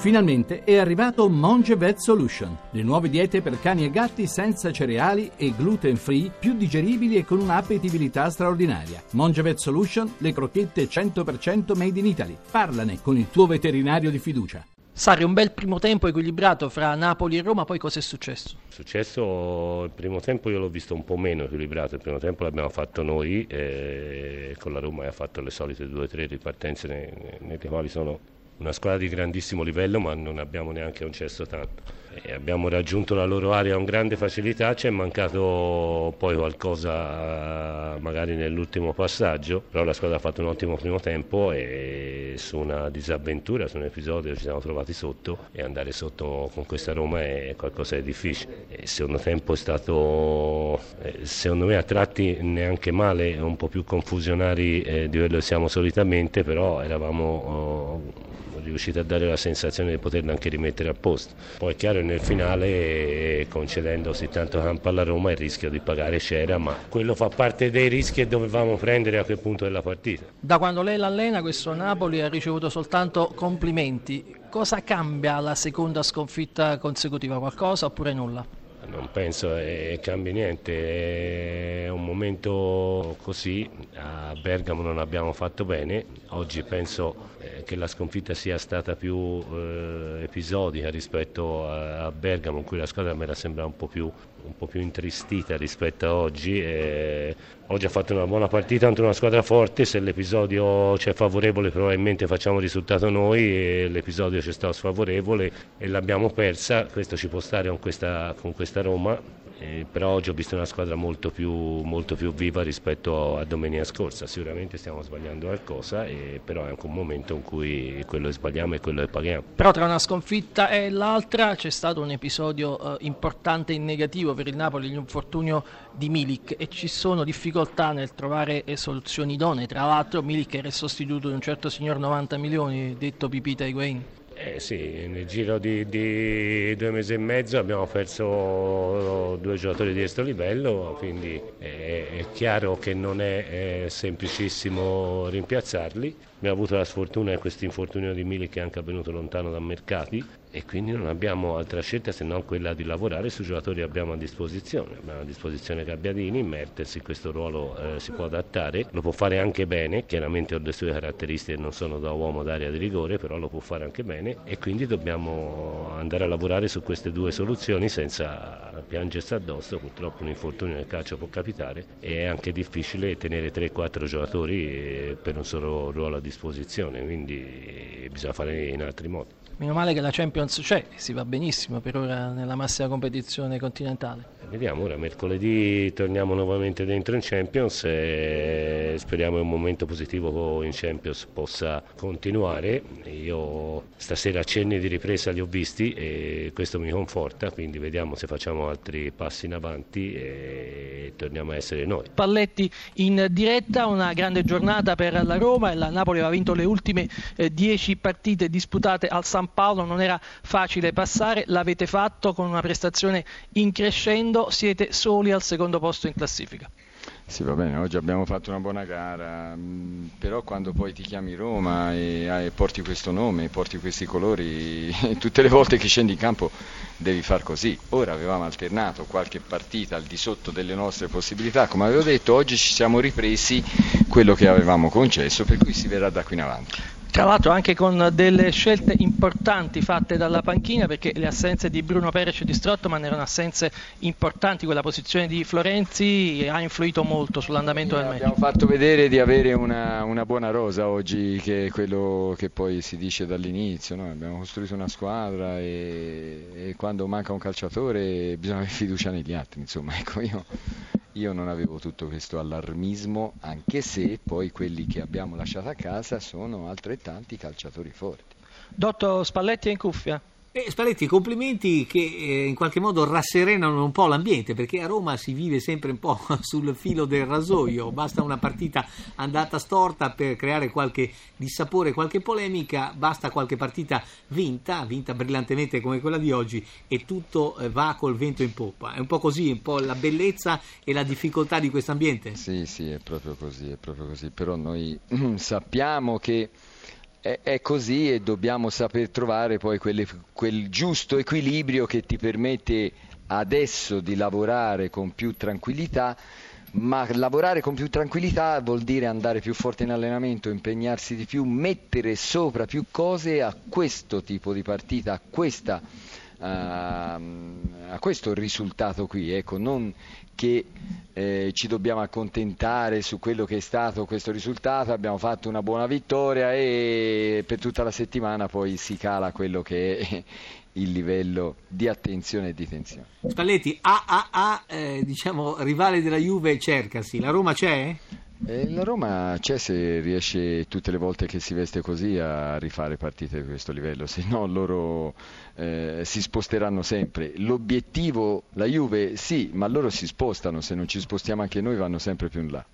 Finalmente è arrivato Monge Vet Solution, le nuove diete per cani e gatti senza cereali e gluten free, più digeribili e con un'appetibilità straordinaria. Monge Vet Solution, le crocchette 100% made in Italy. Parlane con il tuo veterinario di fiducia. Sari, un bel primo tempo equilibrato fra Napoli e Roma, poi cosa è successo? È successo il primo tempo io l'ho visto un po' meno equilibrato, il primo tempo l'abbiamo fatto noi e con la Roma ha fatto le solite due o tre ripartenze nelle quali sono una squadra di grandissimo livello ma non abbiamo neanche concesso tanto. E abbiamo raggiunto la loro area con grande facilità, ci è mancato poi qualcosa magari nell'ultimo passaggio, però la squadra ha fatto un ottimo primo tempo e su una disavventura, su un episodio ci siamo trovati sotto e andare sotto con questa Roma è qualcosa di difficile. Il secondo tempo è stato eh, secondo me a tratti neanche male, un po' più confusionari eh, di quello che siamo solitamente, però eravamo oh, riusciti a dare la sensazione di poterla anche rimettere a posto. Poi è chiaro nel finale concedendo così tanto campo alla Roma il rischio di pagare c'era, ma quello fa parte dei rischi che dovevamo prendere a quel punto della partita. Da quando lei l'allena questo Napoli ha ricevuto soltanto complimenti. Cosa cambia la seconda sconfitta consecutiva? Qualcosa oppure nulla? Non penso che cambi niente, è un momento così, a Bergamo non abbiamo fatto bene, oggi penso eh, che la sconfitta sia stata più eh, episodica rispetto a, Bergamo in cui la squadra mi era sembrata un po' più, un po più intristita rispetto a oggi. E oggi ha fatto una buona partita contro una squadra forte, se l'episodio ci è favorevole probabilmente facciamo il risultato noi. L'episodio ci è stato sfavorevole e l'abbiamo persa, questo ci può stare con questa, con questa Roma eh, però oggi ho visto una squadra molto più, molto più, viva rispetto a domenica scorsa, sicuramente stiamo sbagliando qualcosa, eh, però è anche un momento in cui quello che sbagliamo è quello che paghiamo. Però tra una sconfitta e l'altra c'è stato un episodio eh, importante in negativo per il Napoli, l'infortunio di Milik e ci sono difficoltà nel trovare eh, soluzioni idonee, tra l'altro Milik era il sostituto di un certo signor 90 milioni, detto Pipita Higuain. Eh sì, nel giro di, di, due mesi e mezzo abbiamo perso due giocatori di questo livello, quindi è, è chiaro che non è, è semplicissimo rimpiazzarli. Abbiamo avuto la sfortuna che questo infortunio di Milik è anche avvenuto lontano da mercati e quindi non abbiamo altra scelta se non quella di lavorare sui giocatori che abbiamo a disposizione. Abbiamo a disposizione Gabbiadini, Mertens in questo ruolo eh, si può adattare, lo può fare anche bene, chiaramente le sue caratteristiche, non sono da uomo d'area di rigore, però lo può fare anche bene e quindi dobbiamo andare a lavorare su queste due soluzioni senza piangersi addosso, purtroppo un infortunio nel calcio può capitare e è anche difficile tenere 3-4 giocatori eh, per un solo ruolo a disposizione, quindi bisogna fare in altri modi. Meno male che la Champions c'è, si va benissimo per ora nella massima competizione continentale. Vediamo, ora mercoledì torniamo nuovamente dentro in Champions e speriamo che un momento positivo in Champions possa continuare. Io stasera accenni di ripresa li ho visti e questo mi conforta, quindi vediamo se facciamo altri passi in avanti e torniamo a essere noi. Palletti in diretta, una grande giornata per la Roma, la Napoli aveva vinto le ultime 10 eh, partite disputate al San Paolo, non era facile passare, l'avete fatto con una prestazione in crescendo secondo siete soli al secondo posto in classifica. Sì, va bene, oggi abbiamo fatto una buona gara, mm, però quando poi ti chiami Roma e, e porti questo nome, porti questi colori, tutte le volte che scendi in campo devi far così. Ora avevamo alternato qualche partita al di sotto delle nostre possibilità, come avevo detto, oggi ci siamo ripresi quello che avevamo concesso, per cui si verrà da qui in avanti. Tra l'altro anche con delle scelte importanti fatte dalla panchina perché le assenze di Bruno Perez e di Strottman erano assenze importanti, quella posizione di Florenzi ha influito molto sull'andamento del match. Abbiamo fatto vedere di avere una, una, buona rosa oggi che è quello che poi si dice dall'inizio, no? abbiamo costruito una squadra e, e, quando manca un calciatore bisogna avere fiducia negli altri, insomma ecco io io non avevo tutto questo allarmismo, anche se poi quelli che abbiamo lasciato a casa sono altrettanti calciatori forti. Dottor Spalletti è in cuffia. Eh, Spalletti, complimenti che eh, in qualche modo rasserenano un po' l'ambiente, perché a Roma si vive sempre un po' sul filo del rasoio, basta una partita andata storta per creare qualche dissapore, qualche polemica, basta qualche partita vinta, vinta brillantemente come quella di oggi e tutto eh, va col vento in poppa. È un po' così, un po' la bellezza e la difficoltà di questo ambiente? Sì, sì, è proprio così, è proprio così, però noi sappiamo che è, è, così e dobbiamo saper trovare poi quelle, quel giusto equilibrio che ti permette adesso di lavorare con più tranquillità ma lavorare con più tranquillità vuol dire andare più forte in allenamento, impegnarsi di più, mettere sopra più cose a questo tipo di partita, a, questa, uh, a questo risultato qui, ecco, non che eh, ci dobbiamo accontentare su quello che è stato questo risultato, abbiamo fatto una buona vittoria e per tutta la settimana poi si cala quello che è il livello di attenzione e di tensione. Spalletti, AAA, eh, diciamo, rivale della Juve, cercasi. La Roma c'è? Eh, la Roma c'è se riesce tutte le volte che si veste così a rifare partite di questo livello, se no loro eh, si sposteranno sempre. L'obiettivo, la Juve sì, ma loro si spostano, se non ci spostiamo anche noi vanno sempre più in là.